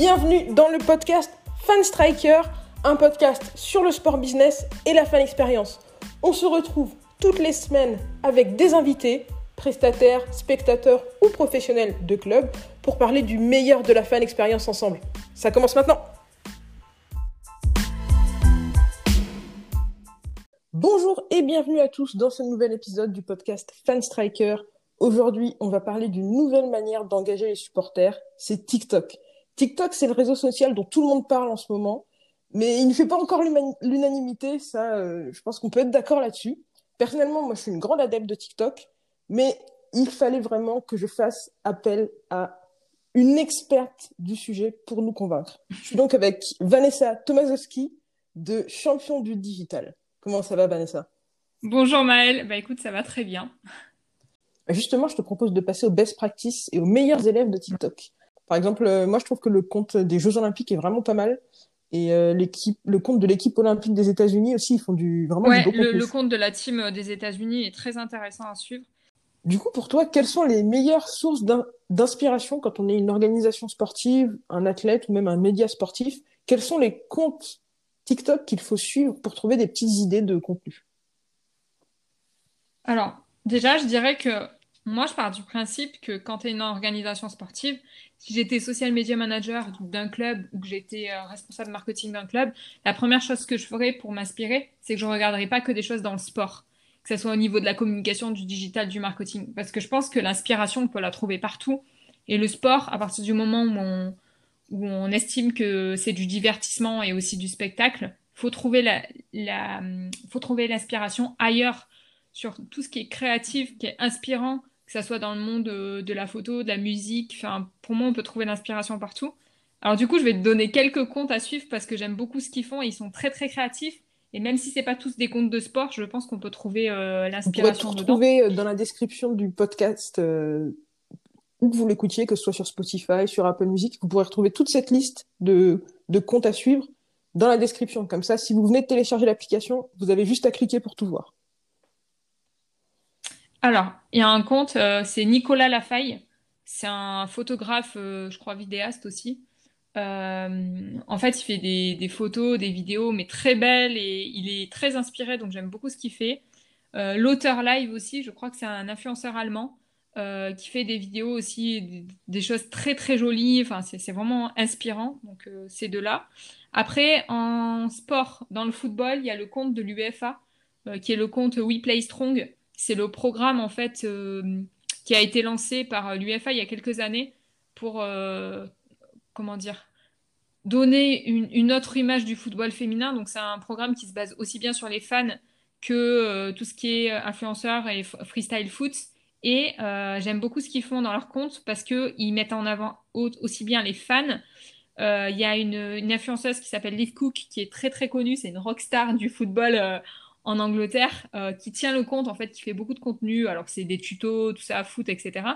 Bienvenue dans le podcast Fan Striker, un podcast sur le sport business et la fan expérience. On se retrouve toutes les semaines avec des invités, prestataires, spectateurs ou professionnels de club pour parler du meilleur de la fan expérience ensemble. Ça commence maintenant. Bonjour et bienvenue à tous dans ce nouvel épisode du podcast Fan Striker. Aujourd'hui, on va parler d'une nouvelle manière d'engager les supporters, c'est TikTok. TikTok, c'est le réseau social dont tout le monde parle en ce moment, mais il ne fait pas encore l'unanimité, ça, euh, je pense qu'on peut être d'accord là-dessus. Personnellement, moi, je suis une grande adepte de TikTok, mais il fallait vraiment que je fasse appel à une experte du sujet pour nous convaincre. Je suis donc avec Vanessa Tomaszowski de Champion du Digital. Comment ça va, Vanessa? Bonjour Maëlle, bah écoute, ça va très bien. Justement, je te propose de passer aux best practices et aux meilleurs élèves de TikTok. Par exemple, euh, moi, je trouve que le compte des Jeux Olympiques est vraiment pas mal. Et euh, l'équipe, le compte de l'équipe olympique des États-Unis aussi, ils font du vraiment ouais, du beau le, le compte de la team des États-Unis est très intéressant à suivre. Du coup, pour toi, quelles sont les meilleures sources d'inspiration quand on est une organisation sportive, un athlète ou même un média sportif? Quels sont les comptes TikTok qu'il faut suivre pour trouver des petites idées de contenu? Alors, déjà, je dirais que moi, je pars du principe que quand tu es une organisation sportive, si j'étais social media manager d'un club ou que j'étais euh, responsable marketing d'un club, la première chose que je ferais pour m'inspirer, c'est que je ne regarderais pas que des choses dans le sport, que ce soit au niveau de la communication, du digital, du marketing. Parce que je pense que l'inspiration, on peut la trouver partout. Et le sport, à partir du moment où on, où on estime que c'est du divertissement et aussi du spectacle, faut trouver la, faut trouver l'inspiration ailleurs sur tout ce qui est créatif, qui est inspirant, que ça soit dans le monde de, de la photo, de la musique. Enfin, pour moi, on peut trouver l'inspiration partout. Alors du coup, je vais te donner quelques comptes à suivre parce que j'aime beaucoup ce qu'ils font et ils sont très très créatifs. Et même si c'est pas tous des comptes de sport, je pense qu'on peut trouver euh, l'inspiration. On pourrait retrouver euh, dans la description du podcast euh, où que vous l'écoutiez, que ce soit sur Spotify, sur Apple Music, vous pourrez retrouver toute cette liste de, de comptes à suivre dans la description. Comme ça, si vous venez de télécharger l'application, vous avez juste à cliquer pour tout voir. Alors, il y a un compte, euh, c'est Nicolas Lafaille. C'est un photographe, euh, je crois, vidéaste aussi. Euh, en fait, il fait des, photos, des vidéos, mais très belles et il est très inspiré, donc j'aime beaucoup ce qu'il fait. L'auteur live aussi, je crois que c'est un influenceur allemand qui fait des vidéos aussi, des, choses très très jolies. Enfin, c'est vraiment inspirant, donc c'est de là. Après, en sport, dans le football, il y a le compte de l'UEFA, qui est le compte We Play Strong c'est le programme en fait euh, qui a été lancé par l'UFA il y a quelques années pour euh, comment dire donner une, autre image du football féminin. Donc c'est un programme qui se base aussi bien sur les fans que euh, tout ce qui est influenceur et freestyle foot. Et j'aime beaucoup ce qu'ils font dans leur compte parce qu'ils mettent en avant aussi bien les fans. Il y a une, une, influenceuse qui s'appelle Liv Cook qui est très très connue, c'est une rockstar du football en Angleterre euh, qui tient le compte, en fait, qui fait beaucoup de contenu, alors que c'est des tutos, tout ça, foot, etc.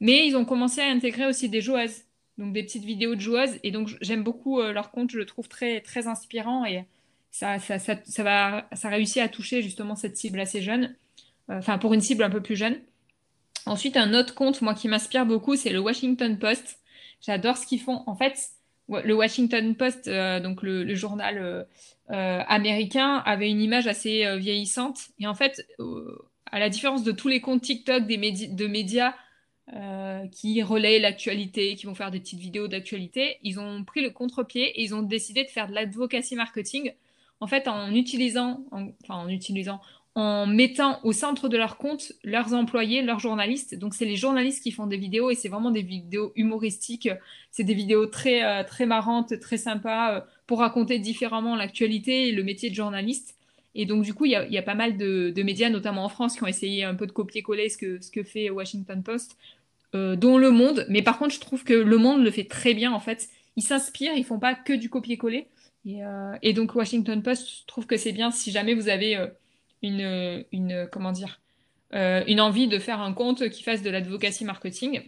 Mais ils ont commencé à intégrer aussi des joueuses, donc des petites vidéos de joueuses. Et donc, j'aime beaucoup euh, leur compte, je le trouve très, très inspirant et ça, ça, ça, ça, va, ça réussit à toucher justement cette cible assez jeune, euh, enfin, pour une cible un peu plus jeune. Ensuite, un autre compte, moi, qui m'inspire beaucoup, c'est le Washington Post. J'adore ce qu'ils font. En fait, le Washington Post, donc le, journal euh, américain avait une image assez euh, vieillissante. Et en fait, euh, à la différence de tous les comptes TikTok des de médias qui relaient l'actualité, qui vont faire des petites vidéos d'actualité, ils ont pris le contre-pied et ils ont décidé de faire de l'advocacy marketing. En fait, en utilisant, enfin en utilisant, en mettant au centre de leur compte leurs employés, leurs journalistes. Donc c'est les journalistes qui font des vidéos et c'est vraiment des vidéos humoristiques. C'est des vidéos très très marrantes, très sympas pour raconter différemment l'actualité et le métier de journaliste. Et donc, du coup, il y a, pas mal de, médias, notamment en France, qui ont essayé un peu de copier-coller ce que, fait Washington Post, euh, dont Le Monde. Mais par contre, je trouve que Le Monde le fait très bien, en fait. Ils s'inspirent, ils font pas que du copier-coller. Et, euh, donc, Washington Post, trouve que c'est bien si jamais vous avez euh, une, une, comment dire, euh, une envie de faire un compte qui fasse de l'advocacy marketing.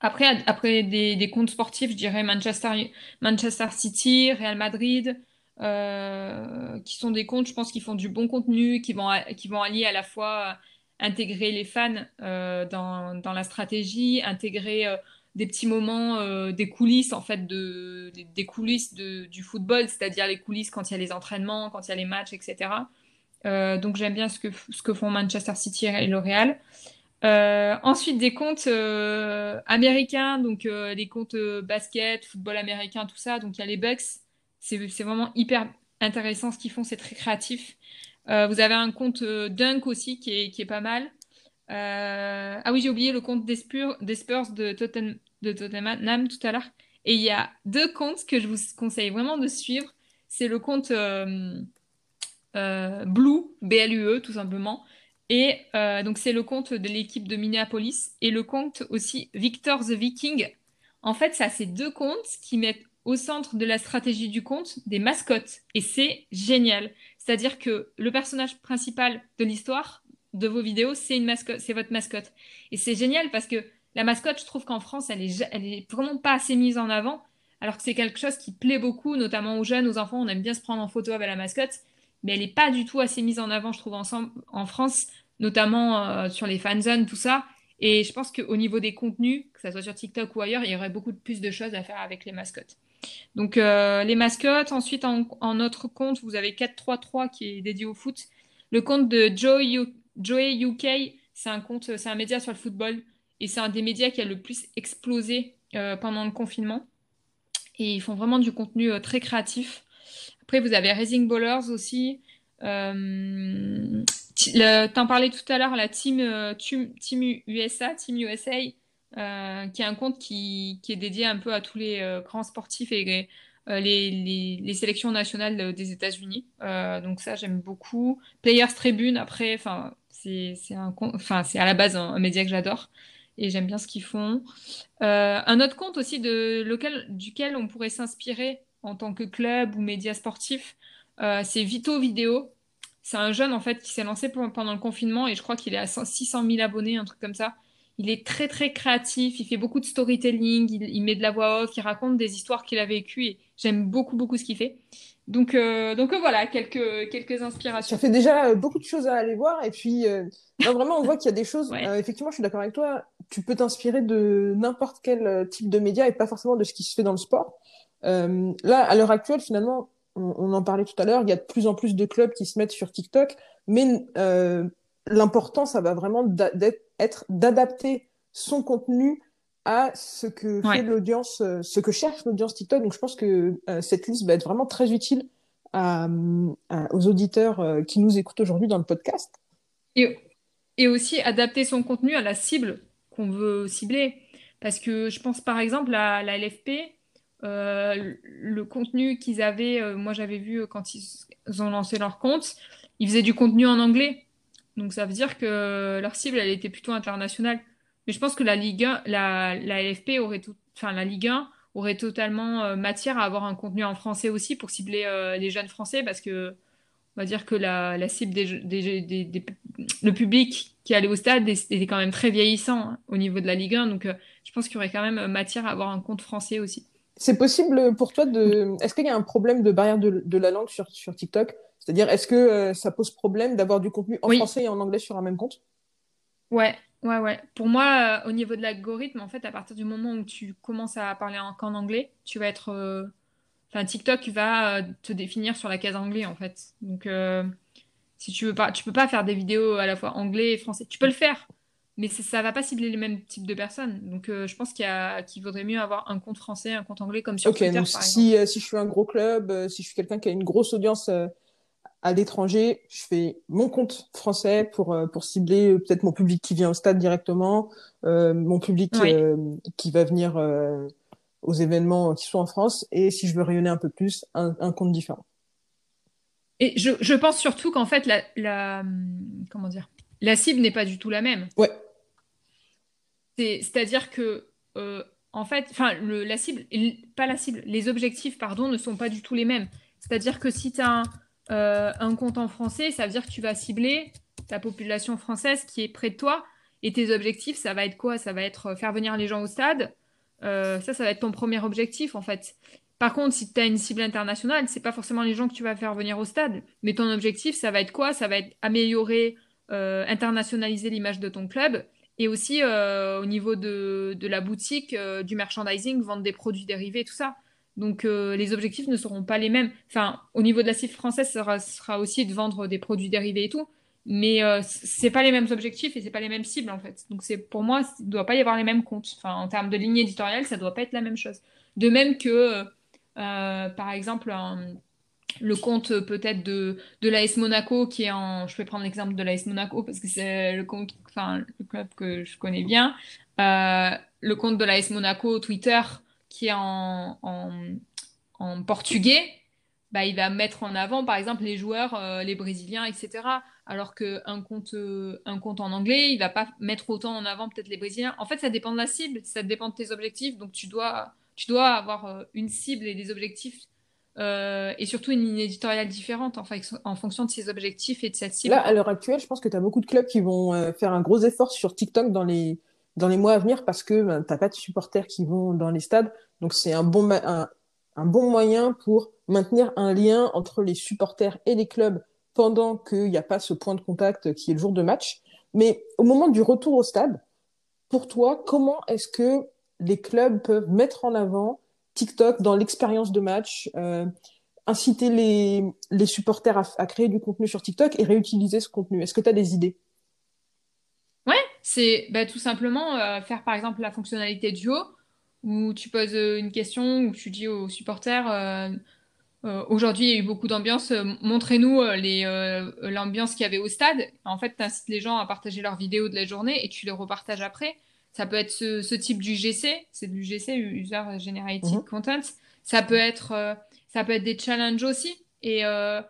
Après, après des, des, comptes sportifs, je dirais Manchester, Manchester City, Real Madrid, euh, qui sont des comptes, je pense, qui font du bon contenu, qui vont, qui vont allier à la fois intégrer les fans euh, dans, dans, la stratégie, intégrer euh, des petits moments, euh, des coulisses en fait, de, des, coulisses de, du football, c'est-à-dire les coulisses quand il y a les entraînements, quand il y a les matchs, etc. Euh, donc j'aime bien ce que, ce que font Manchester City et le Real. Euh, ensuite, des comptes américains, donc les comptes basket, football américain, tout ça. Donc il y a les Bucks. C'est vraiment hyper intéressant ce qu'ils font, c'est très créatif. vous avez un compte Dunk aussi qui est, qui est pas mal. Euh, ah oui, j'ai oublié le compte des Spurs, des Spurs de, Tottenham, de Tottenham tout à l'heure. Et il y a deux comptes que je vous conseille vraiment de suivre. C'est le compte euh, euh, Blue, B-L-U-E, tout simplement. Et donc, c'est le compte de l'équipe de Minneapolis. Et le compte aussi Victor the Viking. En fait, ça, c'est deux comptes qui mettent au centre de la stratégie du compte des mascottes. Et c'est génial. C'est-à-dire que le personnage principal de l'histoire, de vos vidéos, c'est une mascotte, c'est votre mascotte. Et c'est génial parce que la mascotte, je trouve qu'en France, elle est, elle est vraiment pas assez mise en avant, alors que c'est quelque chose qui plaît beaucoup, notamment aux jeunes, aux enfants. On aime bien se prendre en photo avec la mascotte, mais elle n'est pas du tout assez mise en avant, je trouve, ensemble, en France, notamment euh, sur les fanzones, tout ça. Et je pense qu'au niveau des contenus, que ce soit sur TikTok ou ailleurs, il y aurait beaucoup plus de choses à faire avec les mascottes. Donc euh, les mascottes, ensuite en, en, notre compte, vous avez 433 qui est dédié au foot. Le compte de Joe Joey UK, c'est un compte, c'est un média sur le football et c'est un des médias qui a le plus explosé euh, pendant le confinement. Et ils font vraiment du contenu très créatif. Après, vous avez Raising Ballers aussi. Euh, T'en parlais tout à l'heure, la team, euh, team, USA, Team USA, qui est un compte qui, est dédié un peu à tous les grands sportifs et les, sélections nationales des États-Unis. donc ça, j'aime beaucoup. Players Tribune, après, c'est un à la base un, média que j'adore et j'aime bien ce qu'ils font. Euh, un autre compte aussi de lequel, duquel on pourrait s'inspirer en tant que club ou média sportif, euh, c'est Vito Vidéo. C'est un jeune en fait qui s'est lancé pendant le confinement et je crois qu'il est à 600 000 abonnés, un truc comme ça. Il est très très créatif, il fait beaucoup de storytelling, il, il met de la voix off, il raconte des histoires qu'il a vécues et j'aime beaucoup beaucoup ce qu'il fait. Donc, euh, donc euh, voilà, quelques, quelques inspirations. Ça fait déjà euh, beaucoup de choses à aller voir. Et puis, vraiment, on voit qu'il y a des choses. effectivement, je suis d'accord avec toi. Tu peux t'inspirer de n'importe quel type de média et pas forcément de ce qui se fait dans le sport. Là, à l'heure actuelle, finalement, on, en parlait tout à l'heure, il y a de plus en plus de clubs qui se mettent sur TikTok. Mais l'important, ça va vraiment être d'adapter son contenu à ce que fait l'audience, euh, ce que cherche l'audience TikTok. Donc je pense que euh, cette liste va être vraiment très utile aux auditeurs euh, qui nous écoutent aujourd'hui dans le podcast. Et, et, aussi adapter son contenu à la cible qu'on veut cibler. Parce que je pense par exemple à la LFP, le contenu qu'ils avaient, moi j'avais vu quand ils ont lancé leur compte, ils faisaient du contenu en anglais. Donc ça veut dire que leur cible, elle était plutôt internationale. Mais je pense que la Ligue 1, la, LFP aurait tout, enfin la Ligue 1 aurait totalement euh, matière à avoir un contenu en français aussi pour cibler euh, les jeunes français parce que on va dire que la, cible des, le public qui allait au stade était quand même très vieillissant hein, au niveau de la Ligue 1 donc euh, je pense qu'il y aurait quand même matière à avoir un compte français aussi. C'est possible pour toi de est-ce qu'il y a un problème de barrière de, de la langue sur, sur TikTok? C'est-à-dire est-ce que ça pose problème d'avoir du contenu en français et en anglais sur un même compte? Ouais, Ouais, ouais. Pour moi, euh, au niveau de l'algorithme, en fait, à partir du moment où tu commences à parler qu'en anglais, tu vas être. Euh, enfin, TikTok va euh, te définir sur la case anglais, en fait. Donc, si tu veux pas, tu peux pas faire des vidéos à la fois anglais et français. Tu peux le faire, mais ça va pas cibler les mêmes types de personnes. Donc, je pense qu'il vaudrait mieux avoir un compte français, un compte anglais, comme sur Twitter, donc si, si je suis un gros club, si je suis quelqu'un qui a une grosse audience à l'étranger, je fais mon compte français pour, euh, pour cibler euh, peut-être mon public qui vient au stade directement, euh, mon public qui va venir aux événements qui sont en France, et si je veux rayonner un peu plus, un, un compte différent. Et je, je pense surtout qu'en fait, la, la, comment dire, la cible n'est pas du tout la même. Ouais. C'est-à-dire que, en fait, enfin, la cible, pas la cible, les objectifs, pardon, ne sont pas du tout les mêmes. C'est-à-dire que si tu as un euh, un compte en français, ça veut dire que tu vas cibler ta population française qui est près de toi. Et tes objectifs, ça va être quoi? Ça va être euh, faire venir les gens au stade. Euh, ça, ça va être ton premier objectif en fait. Par contre, si tu as une cible internationale, c'est pas forcément les gens que tu vas faire venir au stade. Mais ton objectif, ça va être quoi? Ça va être améliorer, internationaliser l'image de ton club Et aussi au niveau de, de, la boutique, du merchandising, vendre des produits dérivés, tout ça. Donc les objectifs ne seront pas les mêmes. Enfin, au niveau de la cible française, ça sera, aussi de vendre des produits dérivés et tout. Mais c'est pas les mêmes objectifs et c'est pas les mêmes cibles en fait. Donc c'est pour moi, il doit pas y avoir les mêmes comptes. Enfin, en termes de ligne éditoriale, ça ne doit pas être la même chose. De même que, par exemple, le compte euh, peut-être de, de l'AS Monaco qui est en. Je vais prendre l'exemple de l'AS Monaco parce que c'est le compte, enfin, le club que je connais bien. Euh, le compte de l'AS Monaco Twitter qui est en, en, portugais, bah, il va mettre en avant par exemple les joueurs, euh, les Brésiliens, etc. Alors qu'un compte, un compte en anglais, il va pas mettre autant en avant peut-être les Brésiliens. En fait, ça dépend de la cible, ça dépend de tes objectifs. Donc tu dois, tu dois avoir une cible et des objectifs euh, et surtout une ligne éditoriale différente en, en, fonction de ses objectifs et de sa cible. Là, à l'heure actuelle, je pense que tu as beaucoup de clubs qui vont euh, faire un gros effort sur TikTok dans les, dans les mois à venir parce que ben, tu n'as pas de supporters qui vont dans les stades. Donc, c'est un bon, un, un, bon moyen pour maintenir un lien entre les supporters et les clubs pendant qu'il n'y a pas ce point de contact qui est le jour de match. Mais au moment du retour au stade, pour toi, comment est-ce que les clubs peuvent mettre en avant TikTok dans l'expérience de match, euh, inciter les, supporters à, créer du contenu sur TikTok et réutiliser ce contenu. Est-ce que tu as des idées? Ouais, c'est bah, tout simplement euh, faire par exemple la fonctionnalité duo où tu poses euh, une question, où tu dis aux supporters aujourd'hui il y a eu beaucoup d'ambiance, montrez-nous l'ambiance qu'il y avait au stade. En fait, tu incites les gens à partager leurs vidéos de la journée et tu les repartages après. Ça peut être ce, ce type d'UGC, c'est de l'UGC, User Generated mhm. Content. Ça peut être, euh, ça peut être des challenges aussi. Et, euh,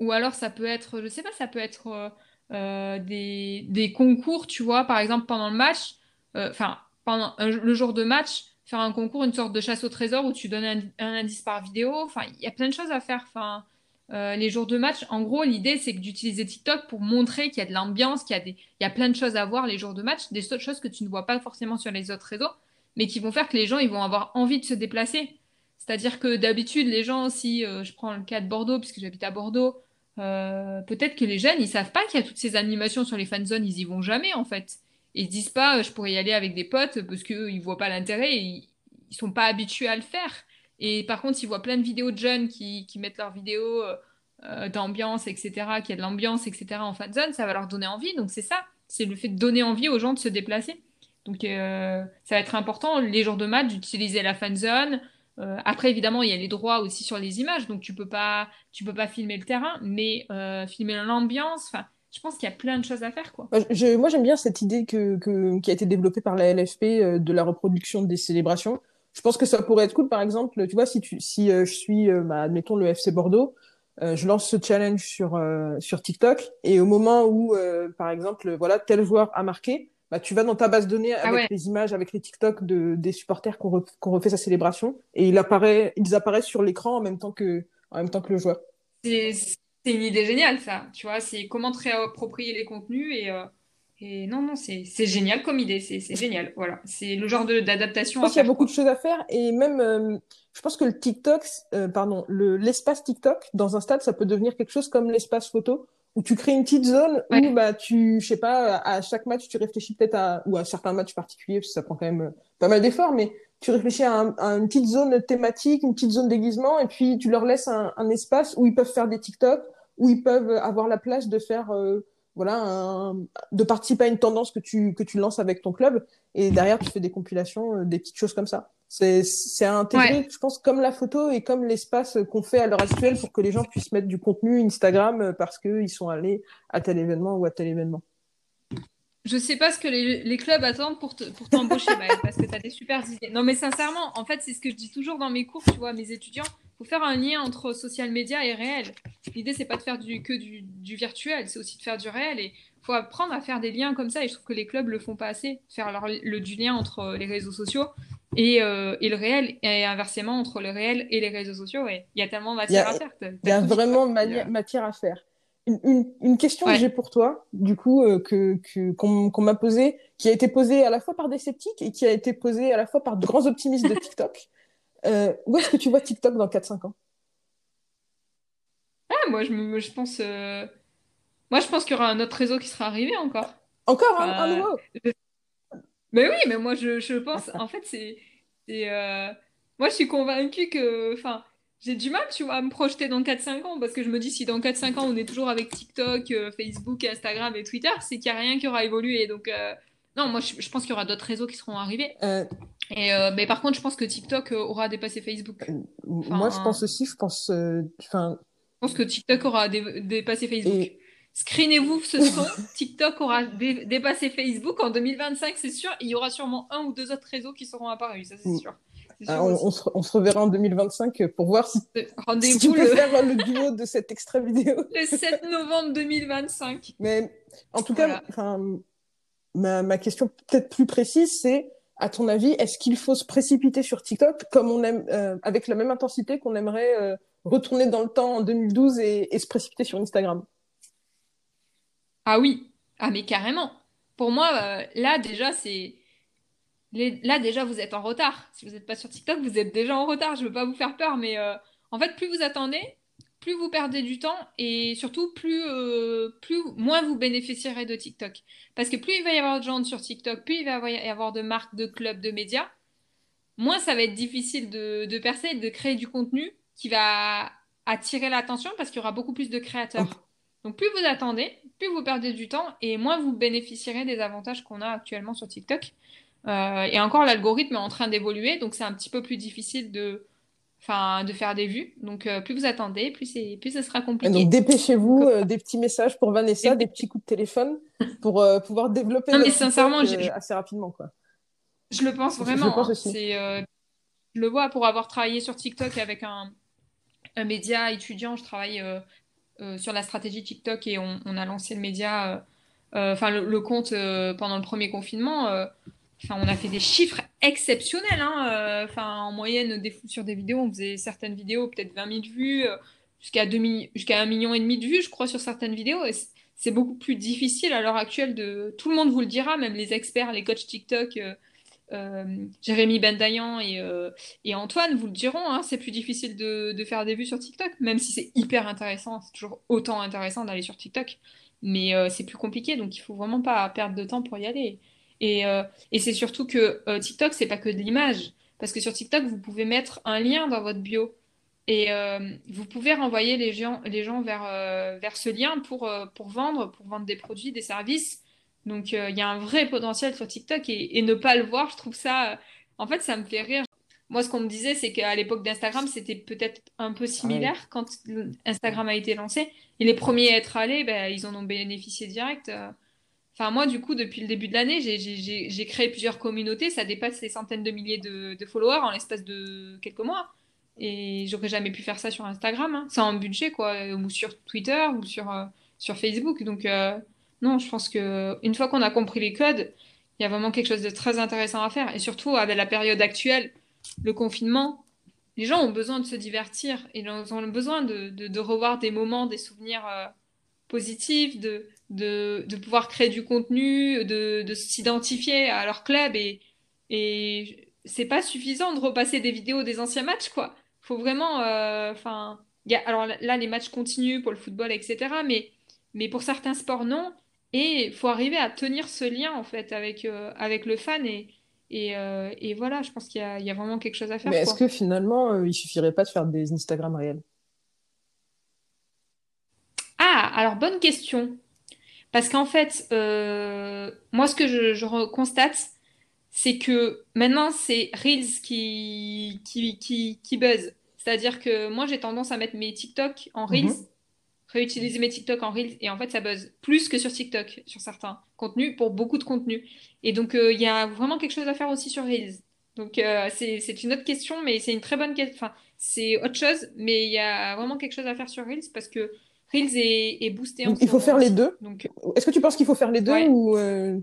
ou alors ça peut être, je sais pas, ça peut être euh, des, des, concours, tu vois, par exemple pendant le match, enfin, pendant le jour de match, faire un concours, une sorte de chasse au trésor où tu donnes un, un indice par vidéo. Enfin, il y a plein de choses à faire. Enfin, euh, les jours de match, en gros, l'idée, c'est d'utiliser TikTok pour montrer qu'il y a de l'ambiance, qu'il y, a plein de choses à voir les jours de match, des choses que tu ne vois pas forcément sur les autres réseaux, mais qui vont faire que les gens ils vont avoir envie de se déplacer. C'est-à-dire que d'habitude, les gens, si euh, je prends le cas de Bordeaux, puisque j'habite à Bordeaux, euh, peut-être que les jeunes, ils savent pas qu'il y a toutes ces animations sur les fan zones, ils y vont jamais en fait. Ils se disent pas, je pourrais y aller avec des potes parce qu'ils ils voient pas l'intérêt, ils... ils sont pas habitués à le faire. Et par contre, ils voient plein de vidéos de jeunes qui, qui mettent leurs vidéos euh, euh, d'ambiance, etc., qu'il y a de l'ambiance, etc., en fan zone, ça va leur donner envie. Donc c'est ça, c'est le fait de donner envie aux gens de se déplacer. Donc euh, ça va être important, les jours de match, d'utiliser la fan zone. après, évidemment, il y a les droits aussi sur les images, donc tu peux pas, tu peux pas filmer le terrain, mais filmer l'ambiance. Enfin, je pense qu'il y a plein de choses à faire, quoi. moi, j'aime bien cette idée que, qui a été développée par la LFP de la reproduction des célébrations je pense que ça pourrait être cool, par exemple, tu vois, si, tu, si euh, je suis, euh, bah, admettons, le FC Bordeaux, euh, je lance ce challenge sur, sur TikTok, et au moment où, par exemple, voilà, tel joueur a marqué, bah, tu vas dans ta base de données ah avec les images, avec les TikTok de, des supporters qui ont, refait sa célébration, et il apparaît, ils apparaissent sur l'écran en même temps que, en même temps que le joueur. C'est une idée géniale, ça. Tu vois, c'est comment te réapproprier les contenus et et non, non, c'est génial comme idée, c'est génial. Voilà, c'est le genre d'adaptation. Je pense qu'il y a beaucoup de choses à faire et même, euh, je pense que le TikTok, euh, pardon, l'espace TikTok dans un stade, ça peut devenir quelque chose comme l'espace photo où tu crées une petite zone où bah tu, je sais pas, à chaque match tu réfléchis peut-être à ou à certains matchs particuliers parce que ça prend quand même euh, pas mal d'efforts, mais tu réfléchis à, une petite zone thématique, une petite zone déguisement et puis tu leur laisses un, un, espace où ils peuvent faire des TikTok, où ils peuvent avoir la place de faire voilà, de participer à une tendance que tu, que tu lances avec ton club. Et derrière, tu fais des compilations, euh, des petites choses comme ça. C'est à intégrer, je pense, comme la photo et comme l'espace qu'on fait à l'heure actuelle pour que les gens puissent mettre du contenu Instagram euh, parce qu'ils sont allés à tel événement ou à tel événement. Je sais pas ce que les, les clubs attendent pour t'embaucher, te, parce que tu as des super idées. Non, mais sincèrement, en fait, c'est ce que je dis toujours dans mes cours, tu vois, mes étudiants faut faire un lien entre social media et réel. L'idée, c'est pas de faire du, que du, du virtuel, c'est aussi de faire du réel. Et faut apprendre à faire des liens comme ça. Et je trouve que les clubs le font pas assez. Faire le, du lien entre les réseaux sociaux et, euh, et, le réel, et inversement entre le réel et les réseaux sociaux. Il y a tellement matière à faire. Il y a vraiment matière à faire. Une, une, question que j'ai pour toi, du coup, euh, que qu'on m'a posée, qui a été posée à la fois par des sceptiques et qui a été posée à la fois par de grands optimistes de TikTok. Euh, où est-ce que tu vois TikTok dans 4-5 ans? Ah, moi, je, je pense, euh, moi, je pense qu'il y aura un autre réseau qui sera arrivé encore. Encore un, nouveau? Mais oui, mais moi je, je pense, en fait, c'est. euh, Moi je suis convaincue que. Enfin, j'ai du mal, tu vois, à me projeter dans 4-5 ans, parce que je me dis, si dans 4-5 ans on est toujours avec TikTok, euh, Facebook, Instagram et Twitter, c'est qu'il n'y a rien qui aura évolué. Donc, euh, non, moi je, je pense qu'il y aura d'autres réseaux qui seront arrivés. Euh, Et, euh, mais par contre, je pense que TikTok euh, aura dépassé Facebook. moi, je pense aussi, je pense, euh, enfin, Je pense que TikTok aura dé- dépassé Facebook. et Screenez-vous ce son, TikTok aura dé- dépassé Facebook en 2025, c'est sûr. Il y aura sûrement un ou deux autres réseaux qui seront apparus, ça c'est Mm. sûr. C'est sûr ah, on, on se, on se reverra en 2025 pour voir si, si tu peux le, faire le duo de cette extra vidéo. le 7 novembre 2025. Mais en tout cas, Voilà. ma, ma question peut-être plus précise, c'est, à ton avis, est-ce qu'il faut se précipiter sur TikTok euh, avec la même intensité qu'on aimerait euh, retourner dans le temps en 2012 et, se précipiter sur Instagram? Ah oui, ah mais carrément. Pour moi, euh, là déjà, vous êtes en retard. Si vous n'êtes pas sur TikTok, vous êtes déjà en retard. Je veux pas vous faire peur, mais en fait, plus vous attendez, plus vous perdez du temps et surtout, plus, euh, plus moins vous bénéficierez de TikTok. Parce que plus il va y avoir de gens sur TikTok, plus il va y avoir de marques, de clubs, de médias, moins ça va être difficile de, de percer et de créer du contenu qui va attirer l'attention parce qu'il y aura beaucoup plus de créateurs. Donc plus vous attendez, plus vous perdez du temps et moins vous bénéficierez des avantages qu'on a actuellement sur TikTok. Euh, et encore, l'algorithme est en train d'évoluer, donc c'est un petit peu plus difficile de, enfin, de faire des vues. Donc euh, plus vous attendez, plus c'est, plus ce sera Et compliqué. donc, dépêchez-vous, euh, des petits messages pour Vanessa, des petits coups de téléphone pour euh, pouvoir développer Non, mais sincèrement, euh, assez rapidement, quoi. Je le pense Je- je vraiment. pense hein. aussi. C'est, je le vois pour avoir travaillé sur TikTok avec un, un média étudiant. Je travaille sur la stratégie TikTok et on, on a lancé le média, enfin le, le compte pendant le premier confinement. Enfin, on a fait des chiffres exceptionnels. Hein, euh, enfin, en moyenne, des, sur des vidéos, on faisait certaines vidéos, peut-être 20 000 vues, euh, jusqu'à 2 mi- jusqu'à 1,5 million de vues, je crois, sur certaines vidéos. C'est beaucoup plus difficile à l'heure actuelle de... Tout le monde vous le dira, même les experts, les coachs TikTok, euh, Jérémy Bendayan et, et Antoine vous le diront, hein, c'est plus difficile de, de faire des vues sur TikTok, même si c'est hyper intéressant, c'est toujours autant intéressant d'aller sur TikTok, mais c'est plus compliqué, donc il faut vraiment pas perdre de temps pour y aller. Et, euh, et c'est surtout que euh, TikTok, c'est pas que de l'image, parce que sur TikTok, vous pouvez mettre un lien dans votre bio. Et euh, vous pouvez renvoyer les gens, les gens vers, euh, vers ce lien pour, pour vendre, pour vendre des produits, des services. Donc il y a un vrai potentiel sur TikTok et, et ne pas le voir, je trouve ça... en fait, ça me fait rire. Moi, ce qu'on me disait, c'est qu'à l'époque d'Instagram, c'était peut-être un peu similaire quand Instagram a été lancé. Et les premiers à être allés, ben, ils en ont bénéficié direct. Enfin, moi, du coup, depuis le début de l'année, j'ai créé plusieurs communautés. Ça dépasse les centaines de milliers de, followers en l'espace de quelques mois. Et j'aurais jamais pu faire ça sur Instagram, hein, sans budget, quoi, ou sur Twitter, ou sur, euh, sur Facebook. Donc, euh, non, je pense que une fois qu'on a compris les codes, il y a vraiment quelque chose de très intéressant à faire. Et surtout, avec la période actuelle, le confinement, les gens ont besoin de se divertir. Ils ont besoin de, de, de revoir des moments, des souvenirs euh, positifs, de, de, de pouvoir créer du contenu, de, de s'identifier à leur club. Et, et c'est pas suffisant de repasser des vidéos des anciens matchs, quoi. Faut vraiment. euh, Enfin, a, alors là, les matchs continuent pour le football, etc. Mais, mais pour certains sports, non. Et il faut arriver à tenir ce lien, en fait, avec, euh, avec le fan. Et, et, euh, et voilà, je pense qu'il y y a vraiment quelque chose à faire, Mais est-ce que finalement, euh, il suffirait pas de faire des Instagram réels? Ah, alors bonne question. Parce qu'en fait, euh, moi, ce que je, constate, c'est que maintenant, c'est Reels qui, qui, qui, qui buzz. C'est-à-dire que moi, j'ai tendance à mettre mes TikTok en Reels, Mhm. réutiliser mes TikTok en Reels, et en fait, ça buzz plus que sur TikTok, sur certains contenus, pour beaucoup de contenus. Et donc, euh, il y a vraiment quelque chose à faire aussi sur Reels. Donc, euh, c'est, c'est une autre question, mais c'est une très bonne question. Enfin, c'est autre chose, mais il y a vraiment quelque chose à faire sur Reels parce que Reels est, est boosté il faut faire les deux. Donc, Est-ce que tu penses qu'il faut faire les deux ouais. ou euh,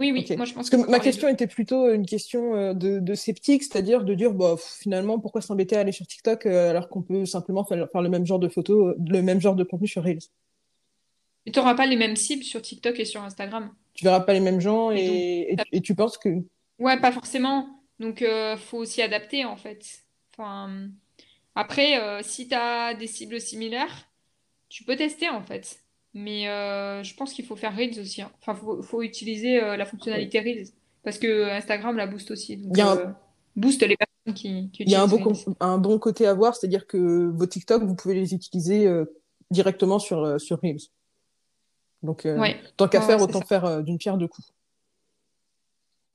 Oui, oui, moi je pense Parce que ma question était plutôt une question euh, de, de sceptique, c'est-à-dire de dire bah finalement pourquoi s'embêter à aller sur TikTok euh, alors qu'on peut simplement faire, faire le même genre de photos, le même genre de contenu sur Reels? Mais tu n'auras pas les mêmes cibles sur TikTok et sur Instagram. Tu verras pas les mêmes gens Et donc, et, et, et tu penses que ouais, pas forcément. Donc, euh, faut aussi adapter en fait. Enfin, après, euh, si tu as des cibles similaires, tu peux tester en fait. Mais euh, je pense qu'il faut faire Reels aussi. hein. Enfin, faut, faut utiliser euh, la fonctionnalité Reels. parce que Instagram la booste aussi. Donc, Il y a un- euh, booste les personnes qui, qui Il y a un bon, un bon côté à voir, c'est-à-dire que vos TikTok, vous pouvez les utiliser euh, directement sur, euh, sur Reels. Donc, euh, Ouais. tant qu'à Ouais, faire, ouais, autant faire euh, d'une pierre deux coups.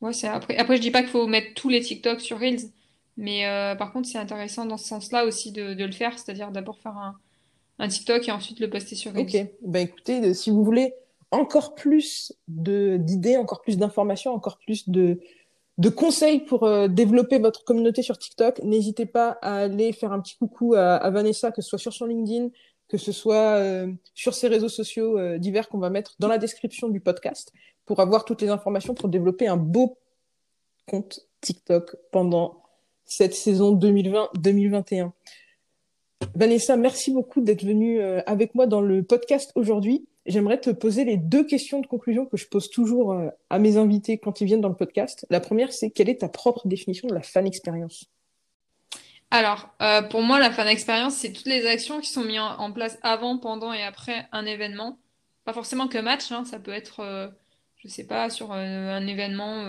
Ouais, c'est après. Après, je dis pas qu'il faut mettre tous les TikTok sur Reels, mais euh, par contre, c'est intéressant dans ce sens-là aussi de, de le faire, c'est-à-dire d'abord faire un, un TikTok et ensuite le poster sur Reels. Ok, ben écoutez, si vous voulez encore plus d'idées, encore plus d'informations, encore plus de, de conseils pour euh, développer votre communauté sur TikTok, n'hésitez pas à aller faire un petit coucou à, à Vanessa, que ce soit sur son LinkedIn, que ce soit euh, sur ses réseaux sociaux euh, divers qu'on va mettre dans la description du podcast pour avoir toutes les informations pour développer un beau compte TikTok pendant cette saison 2020-2021. Vanessa, merci beaucoup d'être venue euh, avec moi dans le podcast aujourd'hui. J'aimerais te poser les deux questions de conclusion que je pose toujours euh, à mes invités quand ils viennent dans le podcast. La première, c'est quelle est ta propre définition de la fan expérience? Alors, euh, pour moi, la fan expérience, c'est toutes les actions qui sont mises en, place avant, pendant et après un événement. Pas forcément que match, hein, ça peut être, euh, je sais pas, sur un événement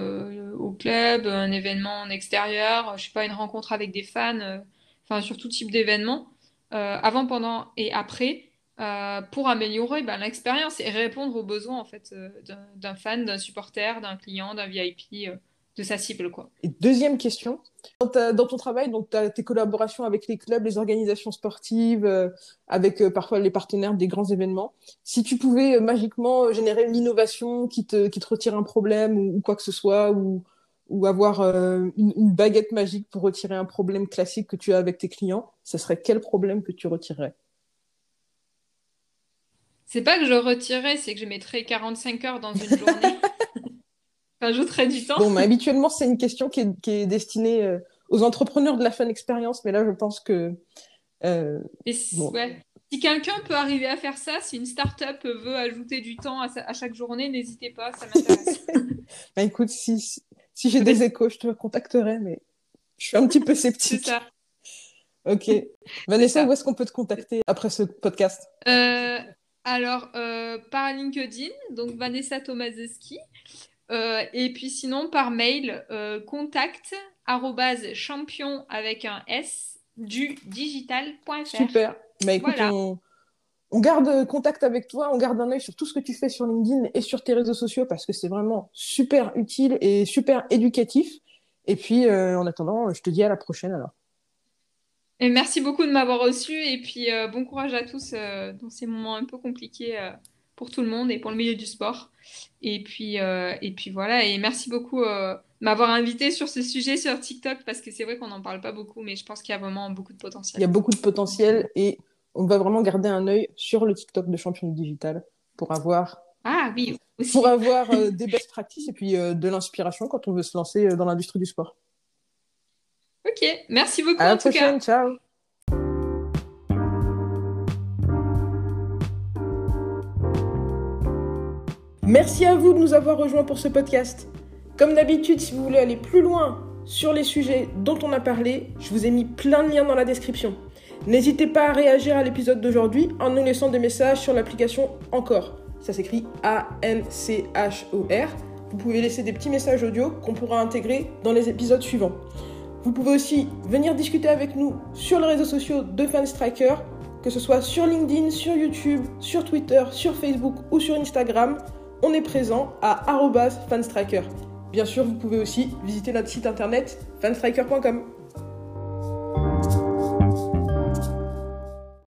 au club, un événement en extérieur, je sais pas, une rencontre avec des fans, enfin sur tout type d'événement, euh, avant, pendant et après, euh, pour améliorer ben, l'expérience et répondre aux besoins en fait euh, d'un fan, d'un supporter, d'un client, d'un VIP, de sa cible, quoi. Et deuxième question, dans, ton travail, tu as tes collaborations avec les clubs, les organisations sportives, avec parfois les partenaires des grands événements. Si tu pouvais magiquement générer une innovation qui te, qui te retire un problème ou, ou quoi que ce soit, ou, ou avoir euh, une, une baguette magique pour retirer un problème classique que tu as avec tes clients, ce serait quel problème que tu retirerais? C'est pas que je retirerais, c'est que je mettrais 45 heures dans une journée. J'ajouterais du temps. Bon, mais habituellement, c'est une question qui est, qui est destinée euh, aux entrepreneurs de la fan expérience, mais là, je pense que euh, Et si, bon. ouais. Si quelqu'un peut arriver à faire ça, si une start-up veut ajouter du temps à, sa- à chaque journée, n'hésitez pas, ça m'intéresse. Bah, écoute, si, si, j'ai des échos, je te contacterai, mais je suis un petit peu C'est sceptique. ça. Ok. Vanessa, ça. où est-ce qu'on peut te contacter après ce podcast? Euh, alors, euh, par LinkedIn, donc Vanessa Tomazeski. Euh, et puis sinon, par mail, contact champion avec un S du digital.fr. Super. Bah écoute, Voilà. on, on garde contact avec toi, on garde un œil sur tout ce que tu fais sur LinkedIn et sur tes réseaux sociaux parce que c'est vraiment super utile et super éducatif. Et puis, euh, en attendant, je te dis à la prochaine alors. Et merci beaucoup de m'avoir reçu et puis euh, bon courage à tous euh, dans ces moments un peu compliqués pour tout le monde et pour le milieu du sport. Et puis, et puis voilà, et merci beaucoup de m'avoir invité sur ce sujet sur TikTok parce que c'est vrai qu'on n'en parle pas beaucoup, mais je pense qu'il y a vraiment beaucoup de Il y a potentiel. beaucoup de potentiel et on va vraiment garder un œil sur le TikTok de Champion du Digital pour avoir, Ah oui, aussi. pour avoir euh, des best practices et puis euh, de l'inspiration quand on veut se lancer euh, dans l'industrie du sport. Ok, merci beaucoup À la en tout cas. prochaine, ciao! Merci à vous de nous avoir rejoints pour ce podcast. Comme d'habitude, si vous voulez aller plus loin sur les sujets dont on a parlé, je vous ai mis plein de liens dans la description. N'hésitez pas à réagir à l'épisode d'aujourd'hui en nous laissant des messages sur l'application Encore. Ça s'écrit A-N-C-H-O-R. Vous pouvez laisser des petits messages audio qu'on pourra intégrer dans les épisodes suivants. Vous pouvez aussi venir discuter avec nous sur les réseaux sociaux de Fanstriker, que ce soit sur LinkedIn, sur YouTube, sur Twitter, sur Facebook ou sur Instagram. On est présent à fanstriker. Bien sûr, vous pouvez aussi visiter notre site internet fanstriker.com.